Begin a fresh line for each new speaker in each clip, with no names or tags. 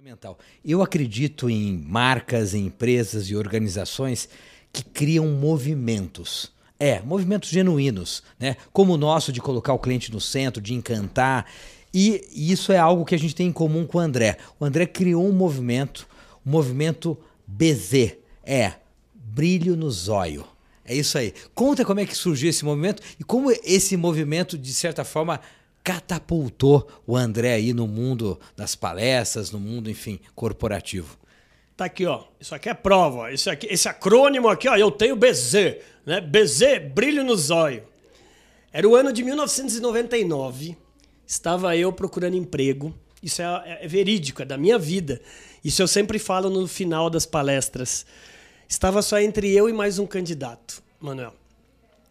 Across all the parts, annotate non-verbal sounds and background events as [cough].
fundamental. Eu acredito em marcas, em empresas e organizações que criam movimentos. É, movimentos genuínos, né? Como o nosso de colocar o cliente no centro, de encantar. E isso é algo que a gente tem em comum com o André. O André criou um movimento, o um movimento BZ. É, brilho no zóio. É isso aí. Conta como é que surgiu esse movimento e como esse movimento, de certa forma, catapultou o André aí no mundo das palestras, no mundo, enfim, corporativo.
Tá aqui, ó. Isso aqui é prova. Isso aqui, esse acrônimo aqui, ó, eu tenho BZ, né? BZ, brilho no zóio. Era o ano de 1999. Estava eu procurando emprego. Isso é, é, é verídico, é da minha vida. Isso eu sempre falo no final das palestras. Estava só entre eu e mais um candidato, Manuel.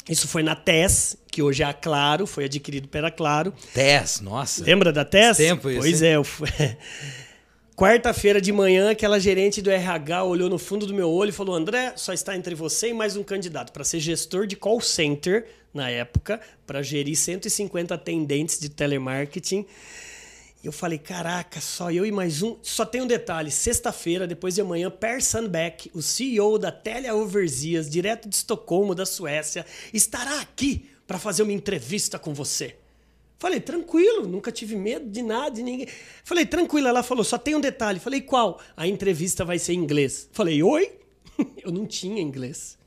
Isso foi na TES, que hoje é a Claro, foi adquirido pela Claro.
TES, nossa.
Lembra da TES?
Tempo isso.
Pois
hein?
é. [laughs] Quarta-feira de manhã, aquela gerente do RH olhou no fundo do meu olho e falou: André, só está entre você e mais um candidato para ser gestor de call center na época, para gerir 150 atendentes de telemarketing. E eu falei, caraca, só eu e mais um. Só tem um detalhe: sexta-feira, depois de amanhã, Per Sandbeck, o CEO da Telia Overseas, direto de Estocolmo, da Suécia, estará aqui para fazer uma entrevista com você. Falei, tranquilo, nunca tive medo de nada, de ninguém. Falei, tranquilo. Ela falou, só tem um detalhe. Falei, qual? A entrevista vai ser em inglês. Falei, oi? [laughs] eu não tinha inglês.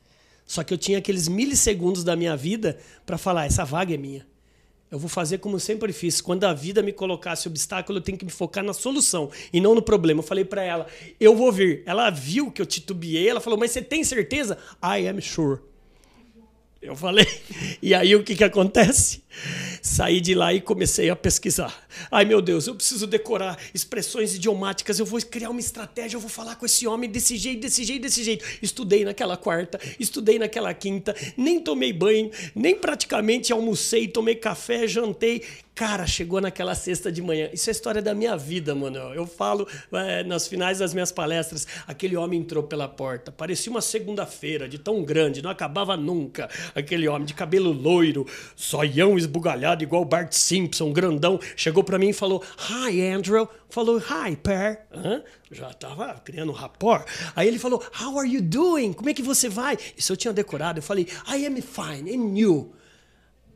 Só que eu tinha aqueles milissegundos da minha vida para falar, essa vaga é minha. Eu vou fazer como eu sempre fiz. Quando a vida me colocasse obstáculo, eu tenho que me focar na solução e não no problema. Eu falei para ela, eu vou vir. Ela viu que eu titubeei, ela falou, mas você tem certeza? I am sure. Eu falei. [laughs] E aí o que, que acontece? Saí de lá e comecei a pesquisar. Ai meu Deus, eu preciso decorar expressões idiomáticas, eu vou criar uma estratégia, eu vou falar com esse homem desse jeito, desse jeito, desse jeito. Estudei naquela quarta, estudei naquela quinta, nem tomei banho, nem praticamente almocei, tomei café, jantei. Cara, chegou naquela sexta de manhã. Isso é a história da minha vida, mano. Eu falo é, nas finais das minhas palestras, aquele homem entrou pela porta. Parecia uma segunda-feira, de tão grande, não acabava nunca. Aquele homem de cabelo loiro, zoião esbugalhado, igual Bart Simpson, grandão, chegou para mim e falou: Hi, Andrew. Falou: Hi, Per. Hã? Já tava criando um rapport. Aí ele falou: How are you doing? Como é que você vai? Isso eu tinha decorado. Eu falei: I am fine, and you?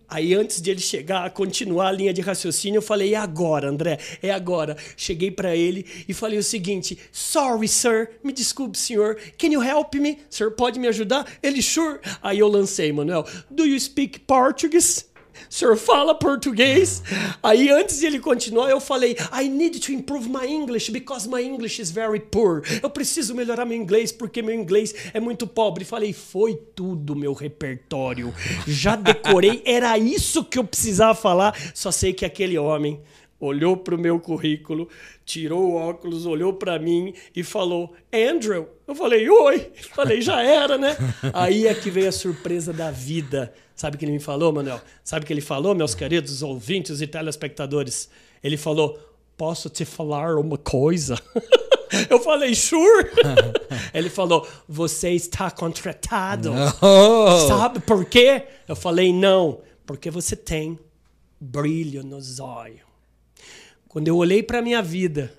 Aí, antes de ele chegar a continuar a linha de raciocínio, eu falei: é agora, André, é agora. Cheguei para ele e falei o seguinte: Sorry, sir, me desculpe, senhor. Can you help me? Sir, pode me ajudar? Ele, sure. Aí eu lancei, Manuel: Do you speak Portuguese? O senhor fala português? Aí antes de ele continuar, eu falei, I need to improve my English because my English is very poor. Eu preciso melhorar meu inglês porque meu inglês é muito pobre. Falei, foi tudo meu repertório. Já decorei, era isso que eu precisava falar. Só sei que aquele homem olhou para o meu currículo, tirou o óculos, olhou para mim e falou: Andrew. Eu falei: Oi. [laughs] Falei: Já era, né? [laughs] Aí é que veio a surpresa da vida. Sabe o que ele me falou, Manuel? Sabe o que ele falou, meus queridos ouvintes e telespectadores? Ele falou: Posso te falar uma coisa? [laughs] Eu falei, sure. Ele falou, você está contratado.
Não.
Sabe por quê? Eu falei, não, porque você tem brilho nos olhos. Quando eu olhei para minha vida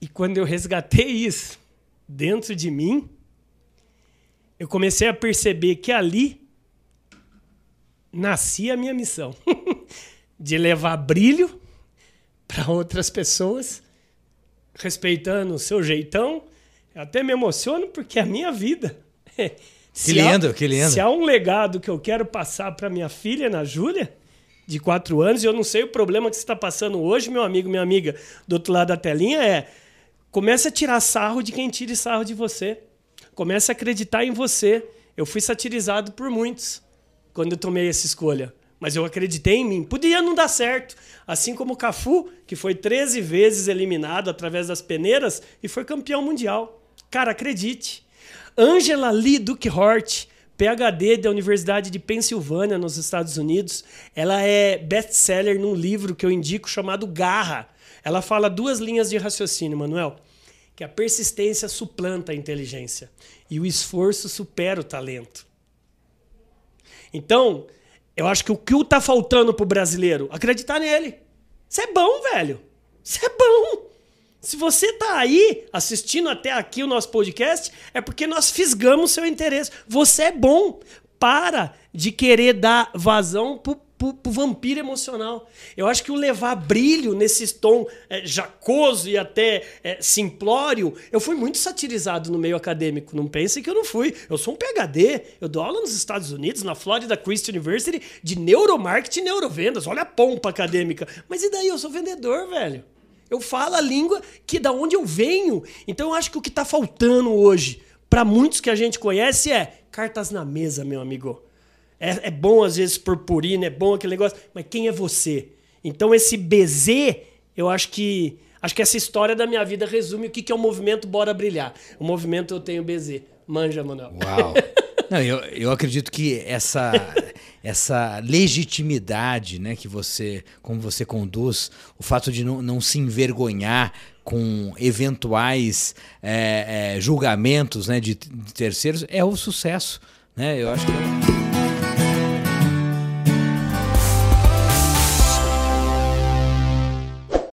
e quando eu resgatei isso dentro de mim, eu comecei a perceber que ali nascia a minha missão [laughs] de levar brilho para outras pessoas, respeitando o seu jeitão. Eu até me emociono porque é a minha vida. [laughs]
Que lindo, que lindo.
Se há um legado que eu quero passar para minha filha, na Júlia, de quatro anos, e eu não sei o problema que você está passando hoje, meu amigo, minha amiga, do outro lado da telinha, é comece a tirar sarro de quem tire sarro de você. Comece a acreditar em você. Eu fui satirizado por muitos quando eu tomei essa escolha. Mas eu acreditei em mim. Podia não dar certo. Assim como o Cafu, que foi 13 vezes eliminado através das peneiras e foi campeão mundial. Cara, acredite. Angela Lee Duke Hort, PhD da Universidade de Pensilvânia, nos Estados Unidos. Ela é best-seller num livro que eu indico chamado Garra. Ela fala duas linhas de raciocínio, Manuel. Que a persistência suplanta a inteligência e o esforço supera o talento. Então, eu acho que o que está faltando para o brasileiro? Acreditar nele. Você é bom, velho. Você é bom. Se você tá aí assistindo até aqui o nosso podcast, é porque nós fisgamos seu interesse. Você é bom. Para de querer dar vazão pro, pro, pro vampiro emocional. Eu acho que o levar brilho nesse tom é, jacoso e até é, simplório, eu fui muito satirizado no meio acadêmico. Não pense que eu não fui. Eu sou um PhD. Eu dou aula nos Estados Unidos, na Florida Christian University, de neuromarketing e neurovendas. Olha a pompa acadêmica. Mas e daí? Eu sou vendedor, velho. Eu falo a língua que da onde eu venho. Então eu acho que o que está faltando hoje, para muitos que a gente conhece, é cartas na mesa, meu amigo. É, é bom às vezes purpurina, é bom aquele negócio, mas quem é você? Então esse BZ, eu acho que acho que essa história da minha vida resume o que, que é o movimento Bora Brilhar. O movimento eu tenho BZ. Manja, Manuel.
Uau. [laughs] Não, eu, eu acredito que essa essa legitimidade, né, que você, como você conduz, o fato de não, não se envergonhar com eventuais é, é, julgamentos, né, de, de terceiros, é o sucesso, né? Eu acho que é